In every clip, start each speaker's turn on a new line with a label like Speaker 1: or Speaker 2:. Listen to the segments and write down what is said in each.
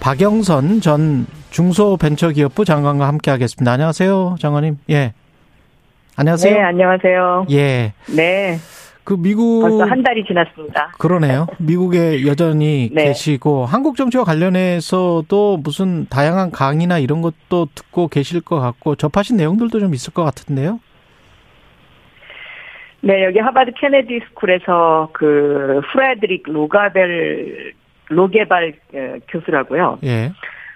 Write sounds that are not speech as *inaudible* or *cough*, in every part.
Speaker 1: 박영선 전 중소벤처기업부 장관과 함께 하겠습니다. 안녕하세요, 장관님. 예. 안녕하세요.
Speaker 2: 네, 안녕하세요.
Speaker 1: 예.
Speaker 2: 네.
Speaker 1: 그 미국
Speaker 2: 벌써 한 달이 지났습니다.
Speaker 1: 그러네요. 미국에 여전히 *laughs*
Speaker 2: 네.
Speaker 1: 계시고 한국 정치와 관련해서도 무슨 다양한 강의나 이런 것도 듣고 계실 것 같고 접하신 내용들도 좀 있을 것 같은데요.
Speaker 2: 네, 여기 하버드 케네디 스쿨에서 그 프레드릭 로가벨 로게발 어, 교수라고요.
Speaker 1: 예.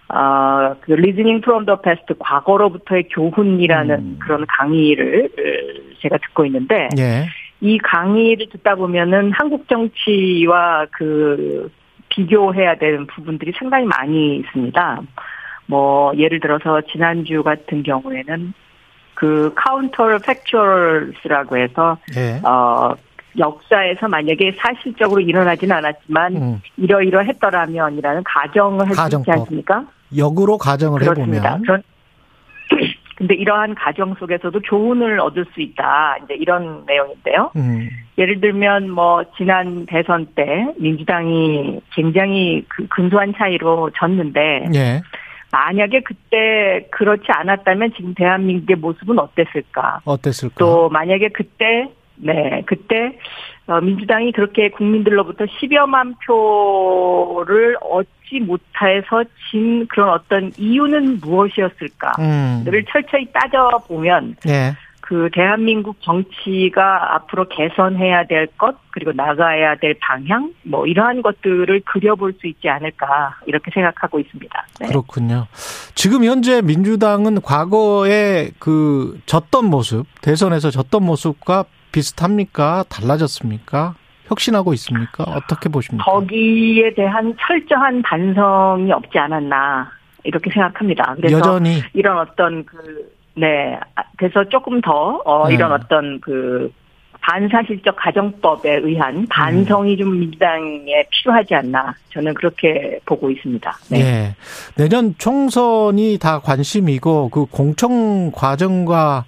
Speaker 2: 아, 그 Reasoning from the Past 과거로부터의 교훈이라는
Speaker 1: 음.
Speaker 2: 그런 강의를 어, 제가 듣고 있는데
Speaker 1: 예.
Speaker 2: 이 강의를 듣다 보면은 한국 정치와 그 비교해야 되는 부분들이 상당히 많이 있습니다. 뭐 예를 들어서 지난주 같은 경우에는 그 counterfactuals라고 해서
Speaker 1: 예.
Speaker 2: 어 역사에서 만약에 사실적으로 일어나지는 않았지만
Speaker 1: 음.
Speaker 2: 이러이러 했더라면이라는 가정을 할 수 있지. 않습니까?
Speaker 1: 역으로 가정을
Speaker 2: 그렇습니다.
Speaker 1: 해보면
Speaker 2: 그런 *clears throat* 근데 이러한 가정 속에서도 교훈을 얻을 수 있다. 이제 이런 내용인데요.
Speaker 1: 음.
Speaker 2: 예를 들면 뭐 지난 대선 때 민주당이 굉장히 그 근소한 차이로 졌는데
Speaker 1: 예.
Speaker 2: 만약에 그때 그렇지 않았다면 지금 대한민국의 모습은 어땠을까?
Speaker 1: 어땠을까?
Speaker 2: 또 만약에 그때 네 그때 어, 민주당이 그렇게 국민들로부터 10여만 표를 얻지 못해서 진 그런 어떤 이유는 무엇이었을까?
Speaker 1: 음.
Speaker 2: 를 철저히 따져보면
Speaker 1: 예.
Speaker 2: 그 대한민국 정치가 앞으로 개선해야 될 것, 그리고 나가야 될 방향, 뭐 이러한 것들을 그려볼 수 있지 않을까, 이렇게 생각하고 있습니다. 네.
Speaker 1: 그렇군요. 지금 현재 민주당은 과거에 그 졌던 모습, 대선에서 졌던 모습과 비슷합니까? 달라졌습니까? 혁신하고 있습니까? 어떻게 보십니까?
Speaker 2: 거기에 대한 철저한 반성이 없지 않았나, 이렇게 생각합니다. 그래서
Speaker 1: 여전히
Speaker 2: 이런 어떤 그, 네, 아, 그래서 조금 더, 어,
Speaker 1: 네.
Speaker 2: 이런 어떤 그, 반사실적 가정법에 의한 반성이 좀 민주당에 필요하지 않나 저는 그렇게 보고 있습니다. 네.
Speaker 1: 예. 내년 총선이 다 관심이고 그 공청 과정과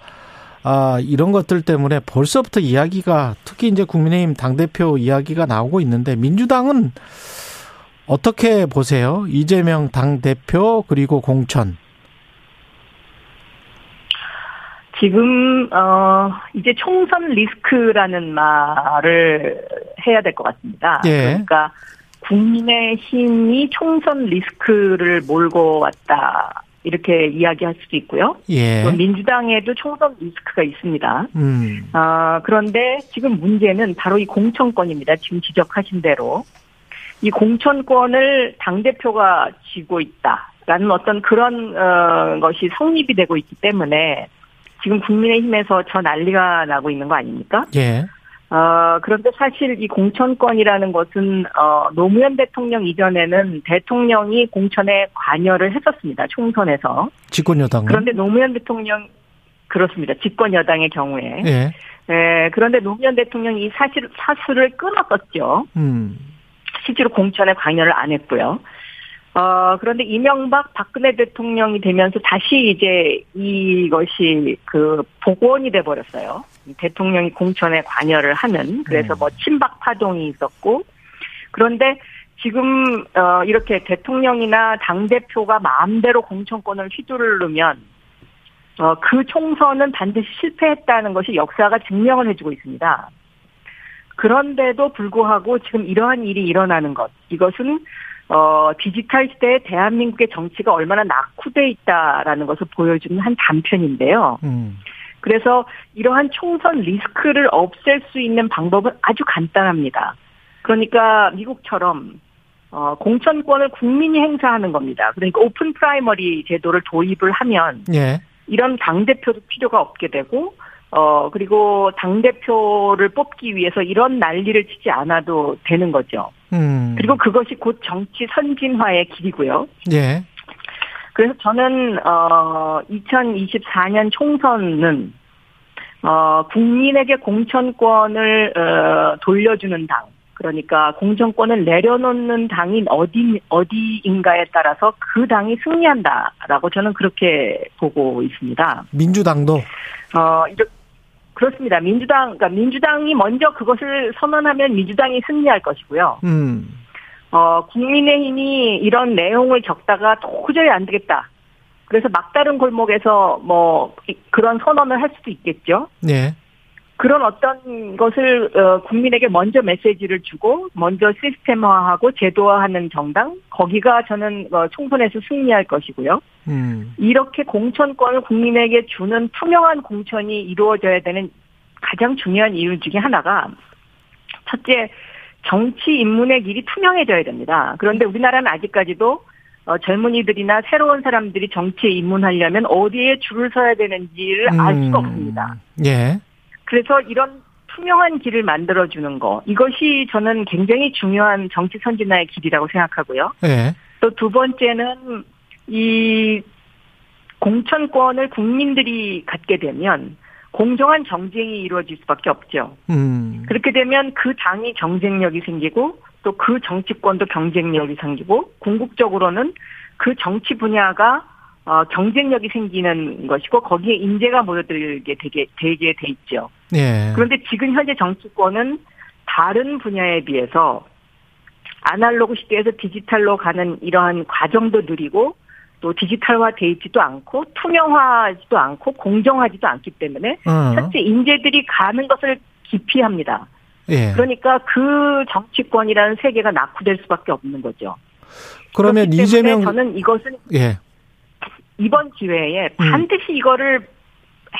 Speaker 1: 아, 이런 것들 때문에 벌써부터 이야기가 특히 이제 국민의힘 당대표 이야기가 나오고 있는데 민주당은 어떻게 보세요? 이재명 당대표 그리고 공천.
Speaker 2: 지금 어 이제 총선 리스크라는 말을 해야 될 것 같습니다.
Speaker 1: 예.
Speaker 2: 그러니까 국민의 힘이 총선 리스크를 몰고 왔다 이렇게 이야기할 수도 있고요.
Speaker 1: 예.
Speaker 2: 또 민주당에도 총선 리스크가 있습니다.
Speaker 1: 음.
Speaker 2: 아 그런데 지금 문제는 바로 이 공천권입니다. 지금 지적하신 대로 이 공천권을 당 대표가 쥐고 있다라는 어떤 그런 어, 것이 성립이 되고 있기 때문에 지금 국민의힘에서 저 난리가 나고 있는 거 아닙니까?
Speaker 1: 예.
Speaker 2: 어, 그런데 사실 이 공천권이라는 것은, 어, 노무현 대통령 이전에는 대통령이 공천에 관여를 했었습니다. 총선에서.
Speaker 1: 집권 여당은.
Speaker 2: 그런데 노무현 대통령, 그렇습니다. 집권 여당의 경우에.
Speaker 1: 예.
Speaker 2: 예, 그런데 노무현 대통령이 이 사실, 사수를 끊었었죠.
Speaker 1: 음.
Speaker 2: 실제로 공천에 관여를 안 했고요. 어, 그런데 이명박 박근혜 대통령이 되면서 다시 이제 이것이 그 복원이 돼 버렸어요. 대통령이 공천에 관여를 하는 그래서
Speaker 1: 음.
Speaker 2: 뭐 친박 파동이 있었고 그런데 지금 어 이렇게 대통령이나 당 대표가 마음대로 공천권을 휘두르면 어 그 총선은 반드시 실패했다는 것이 역사가 증명을 해주고 있습니다. 그런데도 불구하고 지금 이러한 일이 일어나는 것 이것은 어, 디지털 시대에 대한민국의 정치가 얼마나 낙후돼 있다라는 것을 보여주는 한 단편인데요.
Speaker 1: 음.
Speaker 2: 그래서 이러한 총선 리스크를 없앨 수 있는 방법은 아주 간단합니다. 그러니까 미국처럼 어, 공천권을 국민이 행사하는 겁니다. 그러니까 open primary 제도를 도입을 하면
Speaker 1: 예.
Speaker 2: 이런 당 대표도 필요가 없게 되고 어, 그리고 당 대표를 뽑기 위해서 이런 난리를 치지 않아도 되는 거죠.
Speaker 1: 음.
Speaker 2: 그리고 그것이 곧 정치 선진화의 길이고요.
Speaker 1: 예.
Speaker 2: 그래서 저는 어 2024년 총선은 어 국민에게 공천권을 어 돌려주는 당 그러니까 공천권을 내려놓는 당이 어디 어디인가에 따라서 그 당이 승리한다라고 저는 그렇게 보고 있습니다.
Speaker 1: 민주당도
Speaker 2: 어 그렇습니다. 민주당, 그러니까 민주당이 먼저 그것을 선언하면 민주당이 승리할 것이고요.
Speaker 1: 음.
Speaker 2: 어, 국민의힘이 이런 내용을 적다가 도저히 안 되겠다. 그래서 막다른 골목에서 뭐 그런 선언을 할 수도 있겠죠.
Speaker 1: 네.
Speaker 2: 그런 어떤 것을 어, 국민에게 먼저 메시지를 주고 먼저 시스템화하고 제도화하는 정당 거기가 저는 어, 총선에서 승리할 것이고요.
Speaker 1: 음.
Speaker 2: 이렇게 공천권을 국민에게 주는 투명한 공천이 이루어져야 되는 가장 중요한 이유 중에 하나가 첫째 정치 입문의 길이 투명해져야 됩니다. 그런데 우리나라는 아직까지도 어, 젊은이들이나 새로운 사람들이 정치에 입문하려면 어디에 줄을 서야 되는지를 알 수가
Speaker 1: 음.
Speaker 2: 없습니다.
Speaker 1: 예.
Speaker 2: 그래서 이런 투명한 길을 만들어주는 거 이것이 저는 굉장히 중요한 정치 선진화의 길이라고 생각하고요.
Speaker 1: 예.
Speaker 2: 또두 번째는 이 공천권을 국민들이 갖게 되면 공정한 정쟁이 이루어질 수밖에 없죠.
Speaker 1: 음.
Speaker 2: 그렇게 되면 그 당이 경쟁력이 생기고 또 그 정치권도 경쟁력이 생기고 궁극적으로는 그 정치 분야가 어, 경쟁력이 생기는 것이고 거기에 인재가 모여들게 되게 되게 돼 있죠.
Speaker 1: 예.
Speaker 2: 그런데 지금 현재 정치권은 다른 분야에 비해서 아날로그 시대에서 디지털로 가는 이러한 과정도 느리고 또 디지털화 돼 있지도 않고 투명하지도 않고 공정하지도 않기 때문에
Speaker 1: 어.
Speaker 2: 첫째 인재들이 가는 것을 기피합니다.
Speaker 1: 예.
Speaker 2: 그러니까 그 정치권이라는 세계가 낙후될 수밖에 없는 거죠.
Speaker 1: 그러면 이재명
Speaker 2: 저는 이것은
Speaker 1: 예.
Speaker 2: 이번 기회에
Speaker 1: 음.
Speaker 2: 반드시 이거를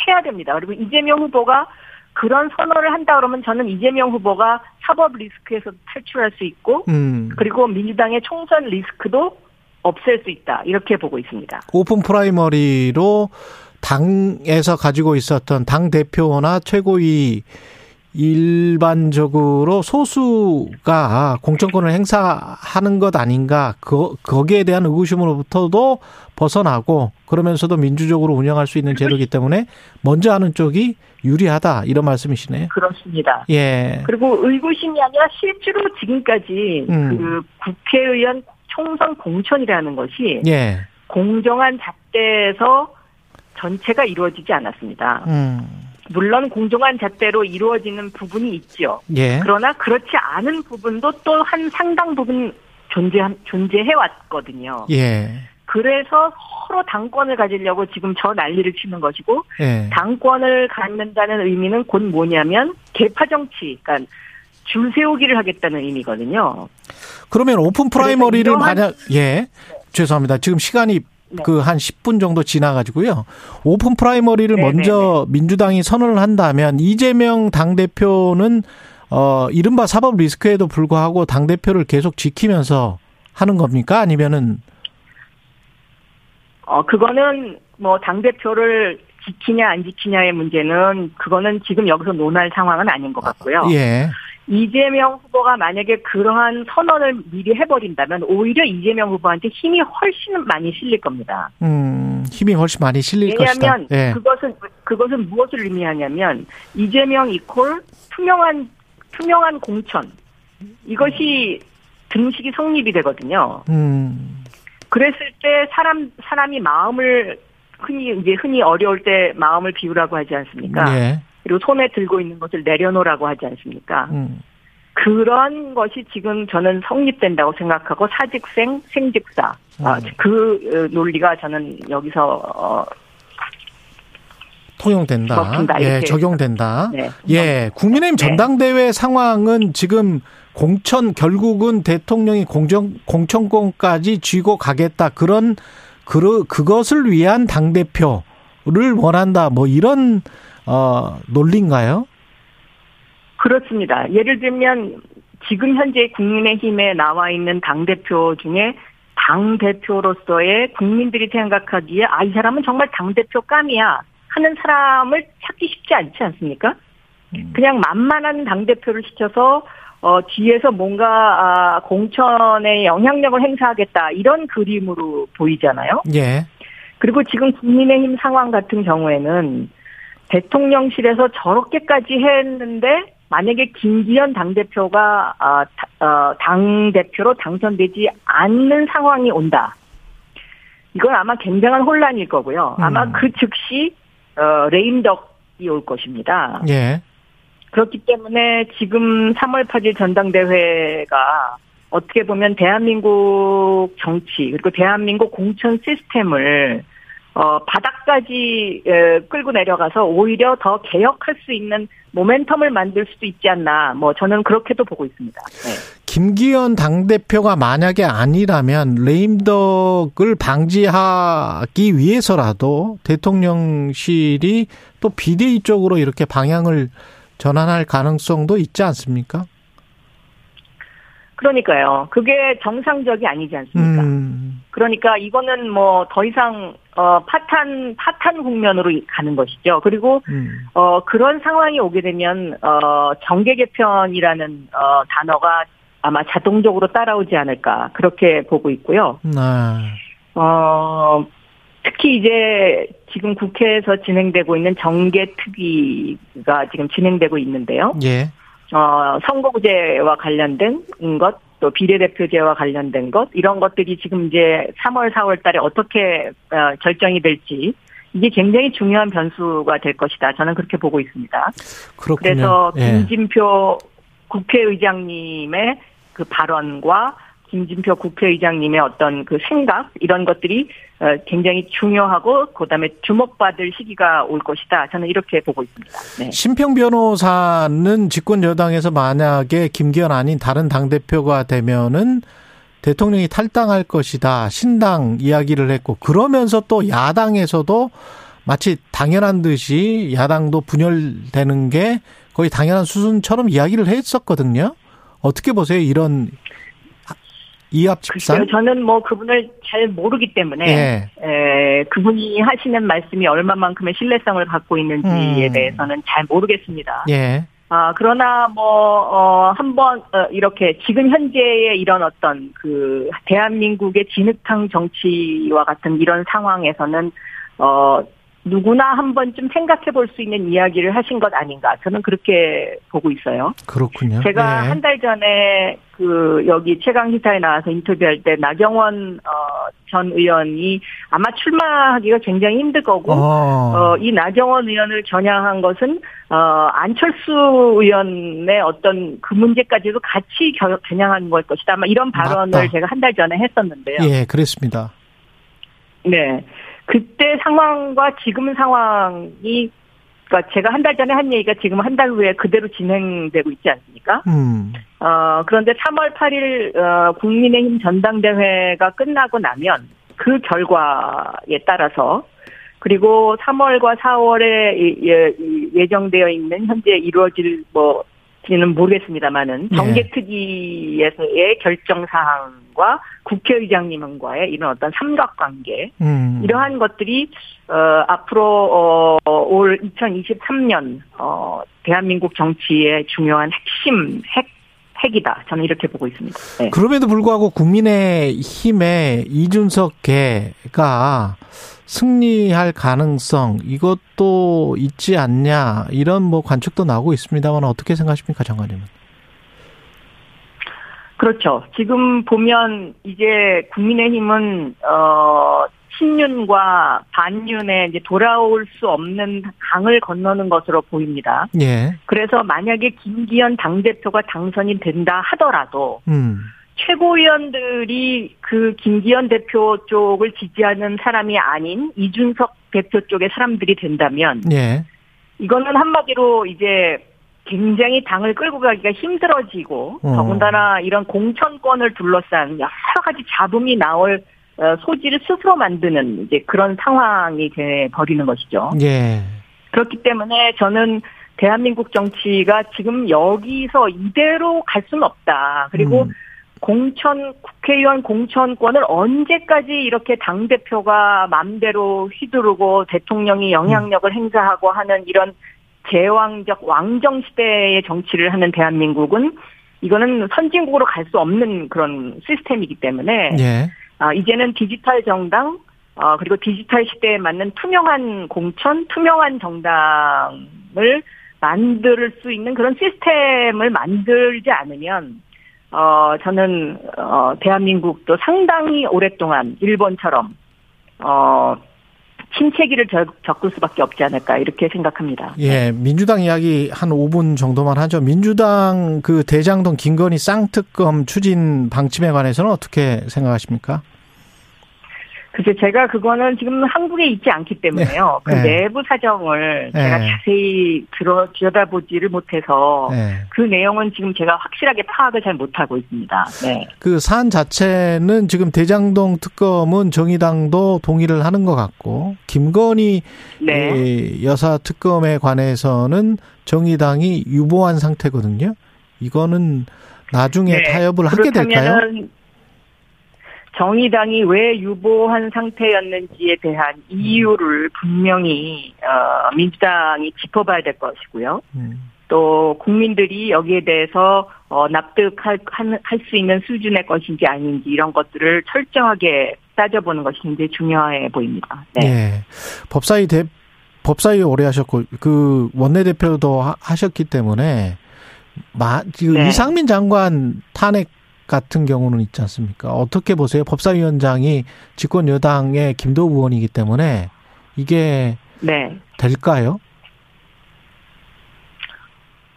Speaker 2: 해야 됩니다. 그리고 이재명 후보가 그런 선언을 한다 그러면 저는 이재명 후보가 사법 리스크에서 탈출할 수 있고
Speaker 1: 음.
Speaker 2: 그리고 민주당의 총선 리스크도 없앨 수 있다. 이렇게 보고 있습니다.
Speaker 1: open primary로 당에서 가지고 있었던 당 대표나 최고위 일반적으로 소수가 공천권을 행사하는 것 아닌가 그 거기에 대한 의구심으로부터도 벗어나고 그러면서도 민주적으로 운영할 수 있는 제도이기 때문에 먼저 하는 쪽이 유리하다 이런 말씀이시네요.
Speaker 2: 그렇습니다.
Speaker 1: 예.
Speaker 2: 그리고 의구심이 아니라 실제로 지금까지
Speaker 1: 음.
Speaker 2: 그 국회의원 총선 공천이라는 것이
Speaker 1: 예.
Speaker 2: 공정한 잣대에서 전체가 이루어지지 않았습니다.
Speaker 1: 음.
Speaker 2: 물론 공정한 잣대로 이루어지는 부분이 있죠.
Speaker 1: 예.
Speaker 2: 그러나 그렇지 않은 부분도 또 한 상당 부분 존재 존재해 왔거든요.
Speaker 1: 예.
Speaker 2: 그래서 서로 당권을 가지려고 지금 저 난리를 치는 것이고
Speaker 1: 예.
Speaker 2: 당권을 갖는다는 의미는 곧 뭐냐면 개파 정치, 그러니까 줄 세우기를 하겠다는 의미거든요.
Speaker 1: 그러면 open primary를 만약 예 죄송합니다 지금 시간이
Speaker 2: 네.
Speaker 1: 그 한 10분 정도 지나가지고요 open primary를
Speaker 2: 네,
Speaker 1: 먼저 민주당이 선언을 한다면 이재명 당 대표는 어 이른바 사법 리스크에도 불구하고 당 대표를 계속 지키면서 하는 겁니까 아니면은
Speaker 2: 어 그거는 뭐 당 대표를 지키냐 안 지키냐의 문제는 그거는 지금 여기서 논할 상황은 아닌 것 같고요.
Speaker 1: 예
Speaker 2: 이재명 후보가 만약에 그러한 선언을 미리 해버린다면 오히려 이재명 후보한테 힘이 훨씬 많이 실릴 겁니다.
Speaker 1: 음, 힘이 훨씬 많이 실릴
Speaker 2: 왜냐하면
Speaker 1: 것이다. 예.
Speaker 2: 그것은 그것은 무엇을 의미하냐면 이재명 이콜 투명한 투명한 공천 이것이 등식이 성립이 되거든요.
Speaker 1: 음,
Speaker 2: 그랬을 때 사람 사람이 마음을 흔히 이제 흔히 어려울 때 마음을 비우라고 하지 않습니까?
Speaker 1: 예.
Speaker 2: 그리고 손에 들고 있는 것을 내려놓으라고 하지 않습니까?
Speaker 1: 음,
Speaker 2: 그런 것이 지금 저는 성립된다고 생각하고 사직생 생직사 아,
Speaker 1: 음.
Speaker 2: 그 어, 논리가 저는 여기서 어,
Speaker 1: 통용된다.
Speaker 2: 먹힌다,
Speaker 1: 예. 적용된다.
Speaker 2: 네.
Speaker 1: 예, 국민의힘
Speaker 2: 네.
Speaker 1: 전당대회 상황은 지금 공천 결국은 대통령이 공정 공천권까지 쥐고 가겠다 그런 그 그것을 위한 당 대표를 원한다 뭐 이런 어 논리인가요?
Speaker 2: 그렇습니다. 예를 들면 지금 현재 국민의힘에 나와 있는 당 대표 중에 당 대표로서의 국민들이 생각하기에 아 이 사람은 정말 당 대표 감이야 하는 사람을 찾기 쉽지 않지 않습니까?
Speaker 1: 음.
Speaker 2: 그냥 만만한 당 대표를 시켜서 어 뒤에서 뭔가 아, 공천에 영향력을 행사하겠다 이런 그림으로 보이잖아요.
Speaker 1: 예.
Speaker 2: 그리고 지금 국민의힘 상황 같은 경우에는 대통령실에서 저렇게까지 했는데 만약에 김기현 당대표가 아, 어, 당대표로 당선되지 않는 상황이 온다. 이건 아마 굉장한 혼란일 거고요. 아마
Speaker 1: 음.
Speaker 2: 그 즉시 어, 레임덕이 올 것입니다.
Speaker 1: 예.
Speaker 2: 그렇기 때문에 지금 3월 8일 전당대회가 어떻게 보면 대한민국 정치 그리고 대한민국 공천 시스템을 어, 바닥까지 에, 끌고 내려가서 오히려 더 개혁할 수 있는 모멘텀을 만들 수도 있지 않나. 뭐 저는 그렇게도 보고 있습니다. 네.
Speaker 1: 김기현 당대표가 만약에 아니라면 레임덕을 방지하기 위해서라도 대통령실이 또 비대위 쪽으로 이렇게 방향을 전환할 가능성도 있지 않습니까?
Speaker 2: 그러니까요. 그게 정상적이 아니지 않습니까?
Speaker 1: 음,
Speaker 2: 그러니까 이거는 뭐 더 이상 어 파탄 파탄 국면으로 가는 것이죠. 그리고
Speaker 1: 음.
Speaker 2: 어 그런 상황이 오게 되면 어 정계 개편이라는 어 단어가 아마 자동적으로 따라오지 않을까 그렇게 보고 있고요.
Speaker 1: 네.
Speaker 2: 어 특히 이제 지금 국회에서 진행되고 있는 정계 특위가 지금 진행되고 있는데요.
Speaker 1: 예.
Speaker 2: 어, 선거구제와 관련된 것, 또 비례대표제와 관련된 것, 이런 것들이 지금 이제 3월, 4월 달에 어떻게 어, 결정이 될지, 이게 굉장히 중요한 변수가 될 것이다. 저는 그렇게 보고 있습니다.
Speaker 1: 그렇군요.
Speaker 2: 그래서
Speaker 1: 예.
Speaker 2: 김진표 국회의장님의 그 발언과 김진표 국회의장님의 어떤 그 생각, 이런 것들이 어, 굉장히 중요하고, 그 다음에 주목받을 시기가 올 것이다. 저는 이렇게 보고 있습니다. 네.
Speaker 1: 심평 변호사는 집권 여당에서 만약에 김기현 아닌 다른 당 대표가 되면은 대통령이 탈당할 것이다 신당 이야기를 했고 그러면서 또 야당에서도 마치 당연한 듯이 야당도 분열되는 게 거의 당연한 수순처럼 이야기를 했었거든요. 어떻게 보세요 이런 이합 집산?
Speaker 2: 저는 뭐 그분을 잘 모르기 때문에
Speaker 1: 예.
Speaker 2: 에, 그분이 하시는 말씀이 얼마만큼의 신뢰성을 갖고 있는지에
Speaker 1: 음.
Speaker 2: 대해서는 잘 모르겠습니다.
Speaker 1: 예.
Speaker 2: 아 그러나 뭐 어, 한번 어, 이렇게 지금 현재의 이런 어떤 그 대한민국의 진흙탕 정치와 같은 이런 상황에서는 어 누구나 한 번쯤 생각해 볼 수 있는 이야기를 하신 것 아닌가 저는 그렇게 보고 있어요.
Speaker 1: 그렇군요.
Speaker 2: 제가
Speaker 1: 예.
Speaker 2: 한달 전에 그 여기 최강 시사에 나와서 인터뷰할 때 나경원 어, 전 의원이 아마 출마하기가 굉장히 힘들 거고
Speaker 1: 어.
Speaker 2: 어, 이 나경원 의원을 겨냥한 것은 어, 안철수 의원의 어떤 그 문제까지도 같이 겨, 겨냥한 걸 것이다. 아마 이런 발언을
Speaker 1: 맞다.
Speaker 2: 제가 한 달 전에 했었는데요.
Speaker 1: 예, 그랬습니다.
Speaker 2: 네. 그때 상황과 지금 상황이 그러니까 제가 한 달 전에 한 얘기가 지금 한 달 후에 그대로 진행되고 있지 않습니까?
Speaker 1: 음.
Speaker 2: 어, 그런데 3월 8일, 어, 국민의힘 전당대회가 끝나고 나면 그 결과에 따라서 그리고 3월과 4월에 예정되어 있는 현재 이루어질 뭐, 지는 모르겠습니다만은
Speaker 1: 네.
Speaker 2: 정계특위에서의 결정 사항과 국회의장님과의 이런 어떤 삼각관계
Speaker 1: 음.
Speaker 2: 이러한 것들이 어, 앞으로 어, 올 2023년 어, 대한민국 정치의 중요한 핵심 핵 핵이다. 저는 이렇게 보고 있습니다. 네.
Speaker 1: 그럼에도 불구하고 국민의 힘의 이준석 개가 승리할 가능성 이것도 있지 않냐 이런 뭐 관측도 나오고 있습니다만 어떻게 생각하십니까 장관님은?
Speaker 2: 그렇죠. 지금 보면 이제 국민의힘은 어 친윤과 반윤에 이제 돌아올 수 없는 강을 건너는 것으로 보입니다.
Speaker 1: 예.
Speaker 2: 그래서 만약에 김기현 당대표가 당선이 된다 하더라도
Speaker 1: 음.
Speaker 2: 최고위원들이 그 김기현 대표 쪽을 지지하는 사람이 아닌 이준석 대표 쪽의 사람들이 된다면
Speaker 1: 예.
Speaker 2: 이거는 한마디로 이제 굉장히 당을 끌고 가기가 힘들어지고
Speaker 1: 어.
Speaker 2: 더군다나 이런 공천권을 둘러싼 여러 가지 잡음이 나올 어, 소지를 스스로 만드는 이제 그런 상황이 돼 버리는 것이죠.
Speaker 1: 예.
Speaker 2: 그렇기 때문에 저는 대한민국 정치가 지금 여기서 이대로 갈 수는 없다. 그리고
Speaker 1: 음.
Speaker 2: 공천 국회의원 공천권을 언제까지 이렇게 당 대표가 마음대로 휘두르고 대통령이 영향력을 행사하고 하는 이런 제왕적 왕정 시대의 정치를 하는 대한민국은 이거는 선진국으로 갈 수 없는 그런 시스템이기 때문에
Speaker 1: 예.
Speaker 2: 아, 이제는 디지털 정당 어, 그리고 디지털 시대에 맞는 투명한 공천, 투명한 정당을 만들 수 있는 그런 시스템을 만들지 않으면, 어, 저는, 어, 대한민국도 상당히 오랫동안 일본처럼, 어, 침체기를 겪을 수밖에 없지 않을까 이렇게 생각합니다.
Speaker 1: 예, 민주당 이야기 한 5분 정도만 하죠. 민주당 그 대장동 김건희 쌍특검 추진 방침에 관해서는 어떻게 생각하십니까?
Speaker 2: 글쎄 제가 그거는 지금 한국에 있지 않기 때문에요. 네. 그 네. 내부 사정을 네. 제가 자세히 들어 들여다보지를 못해서 네. 그 내용은 지금 제가 확실하게 파악을 잘 못하고 있습니다. 네.
Speaker 1: 그 사안 자체는 지금 대장동 특검은 정의당도 동의를 하는 것 같고 김건희 네. 여사 특검에 관해서는 정의당이 유보한 상태거든요. 이거는 나중에 네. 타협을 하게 될까요?
Speaker 2: 정의당이 왜 유보한 상태였는지에 대한 이유를 분명히 어, 민주당이 짚어봐야 될 것이고요. 음. 또 국민들이 여기에 대해서 어, 납득할 할 수 있는 수준의 것인지 아닌지 이런 것들을 철저하게 따져보는 것이 굉장히 중요해 보입니다.
Speaker 1: 네. 네. 법사위 대 법사위 오래 하셨고 그 원내대표도 하셨기 때문에 마, 지금 네. 이상민 장관 탄핵 같은 경우는 있지 않습니까? 어떻게 보세요? 법사위원장이 집권 여당의 김도우 의원이기 때문에 이게 네. 될까요?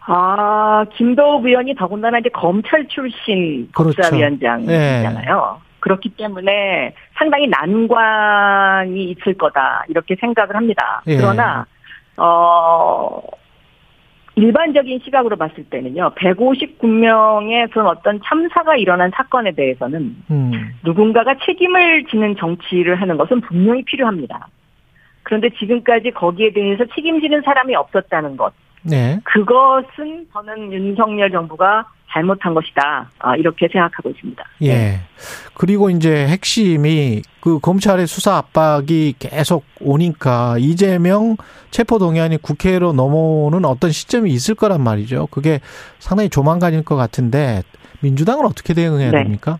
Speaker 2: 아, 김도우 의원이 더군다나 이제 검찰 출신 그렇죠. 법사위원장이잖아요. 네. 그렇기 때문에 상당히 난관이 있을 거다 이렇게 생각을 합니다. 네. 그러나 어 일반적인 시각으로 봤을 때는요, 159명의 그런 어떤 참사가 일어난 사건에 대해서는 음. 누군가가 책임을 지는 정치를 하는 것은 분명히 필요합니다. 그런데 지금까지 거기에 대해서 책임지는 사람이 없었다는 것. 네. 그것은 저는 윤석열 정부가 잘못한 것이다. 아, 이렇게 생각하고 있습니다.
Speaker 1: 예. 네. 그리고 이제 핵심이 그 검찰의 수사 압박이 계속 오니까 이재명 체포동의안이 국회로 넘어오는 어떤 시점이 있을 거란 말이죠. 그게 상당히 조만간일 것 같은데 민주당은 어떻게 대응해야 네. 됩니까?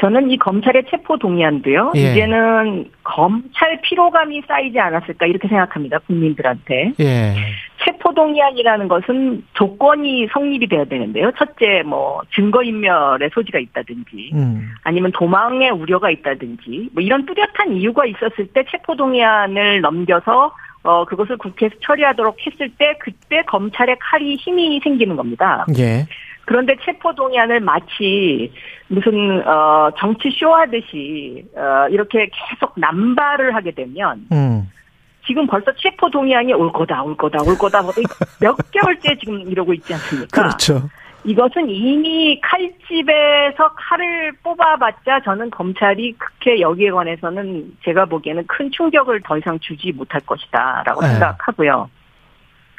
Speaker 2: 저는 이 검찰의 체포 동의안도요. 예. 이제는 검찰 피로감이 쌓이지 않았을까 이렇게 생각합니다. 국민들한테. 예. 체포 동의안이라는 것은 조건이 성립이 돼야 되는데요. 첫째, 뭐 증거 인멸의 소지가 있다든지, 음. 아니면 도망의 우려가 있다든지, 뭐 이런 뚜렷한 이유가 있었을 때 체포 동의안을 넘겨서 어 그것을 국회에서 처리하도록 했을 때 그때 검찰의 칼이 힘이 생기는 겁니다. 예. 그런데 체포 동의안을 마치 무슨 어 정치 쇼 하듯이 어 이렇게 계속 남발을 하게 되면 음. 지금 벌써 체포 동의안이 올 거다 올 거다 올 거다 뭐몇 *laughs* 개월째 지금 이러고 있지 않습니까?
Speaker 1: 그렇죠.
Speaker 2: 이것은 이미 칼집에서 칼을 뽑아봤자 저는 검찰이 그렇게 여기에 관해서는 제가 보기에는 큰 충격을 더 이상 주지 못할 것이다라고 네. 생각하고요.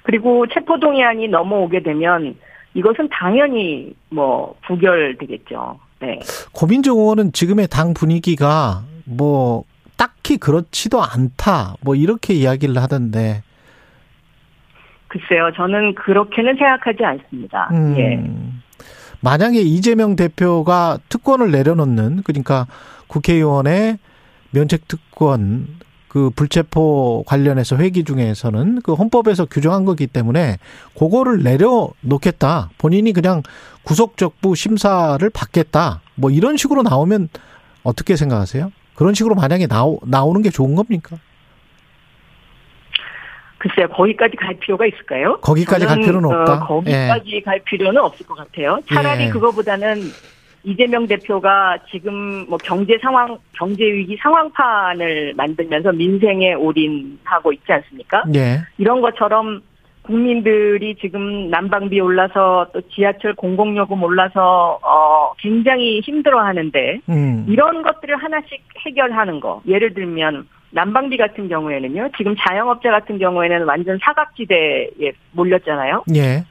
Speaker 2: 그리고 체포동의안이 넘어오게 되면 이것은 당연히 뭐 부결되겠죠. 네.
Speaker 1: 고민정 의원은 지금의 당 분위기가 뭐 딱히 그렇지도 않다. 뭐 이렇게 이야기를 하던데.
Speaker 2: 글쎄요, 저는 그렇게는 생각하지 않습니다. 음, 예.
Speaker 1: 만약에 이재명 대표가 특권을 내려놓는 그러니까 국회의원의 면책 특권 그 불체포 관련해서 회기 중에서는 그 헌법에서 규정한 거기 때문에 그거를 내려놓겠다. 본인이 그냥 구속적부 심사를 받겠다. 뭐 이런 식으로 나오면 어떻게 생각하세요? 그런 식으로 만약에 나오, 나오는 게 좋은 겁니까?
Speaker 2: 글쎄요, 거기까지 갈 필요가 있을까요?
Speaker 1: 거기까지 갈 필요는 없다. 어,
Speaker 2: 거기까지 예. 갈 필요는 없을 것 같아요. 차라리 예. 그거보다는 이재명 대표가 지금 뭐 경제 상황, 경제 위기 상황판을 만들면서 민생에 올인하고 있지 않습니까? 네. 이런 것처럼 국민들이 지금 난방비 올라서 또 지하철 공공요금 올라서 어 굉장히 힘들어하는데 음. 이런 것들을 하나씩 해결하는 거 예를 들면 난방비 같은 경우에는요 지금 자영업자 같은 경우에는 완전 사각지대에 몰렸잖아요. 예.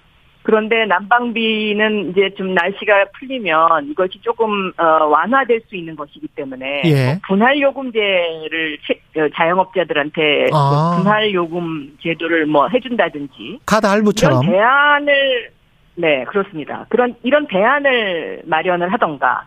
Speaker 2: 그런데 난방비는 이제 좀 날씨가 풀리면 이것이 조금 어, 완화될 수 있는 것이기 때문에 예. 뭐 분할 요금제를 어, 자영업자들한테 아. 분할 요금 제도를 뭐 해준다든지
Speaker 1: 카드 할부처럼
Speaker 2: 이런 대안을 네 그렇습니다. 그런 이런 대안을 마련을 하던가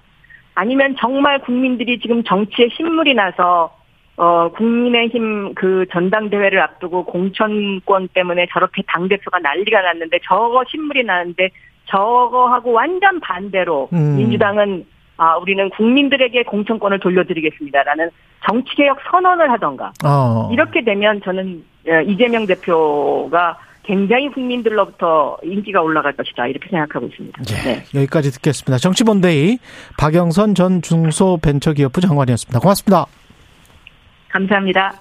Speaker 2: 아니면 정말 국민들이 지금 정치에 신물이 나서 어 국민의힘 그 전당대회를 앞두고 공천권 때문에 저렇게 당 대표가 난리가 났는데 저거 신물이 나는데 저거하고 완전 반대로
Speaker 1: 음.
Speaker 2: 민주당은 아 우리는 국민들에게 공천권을 돌려드리겠습니다라는 정치개혁 선언을 하던가
Speaker 1: 어.
Speaker 2: 이렇게 되면 저는 예, 이재명 대표가 굉장히 국민들로부터 인기가 올라갈 것이다 이렇게 생각하고 있습니다.
Speaker 1: 예,
Speaker 2: 네.
Speaker 1: 여기까지 듣겠습니다. 정치본데이 박영선 전 중소벤처기업부 장관이었습니다. 고맙습니다.
Speaker 2: 감사합니다.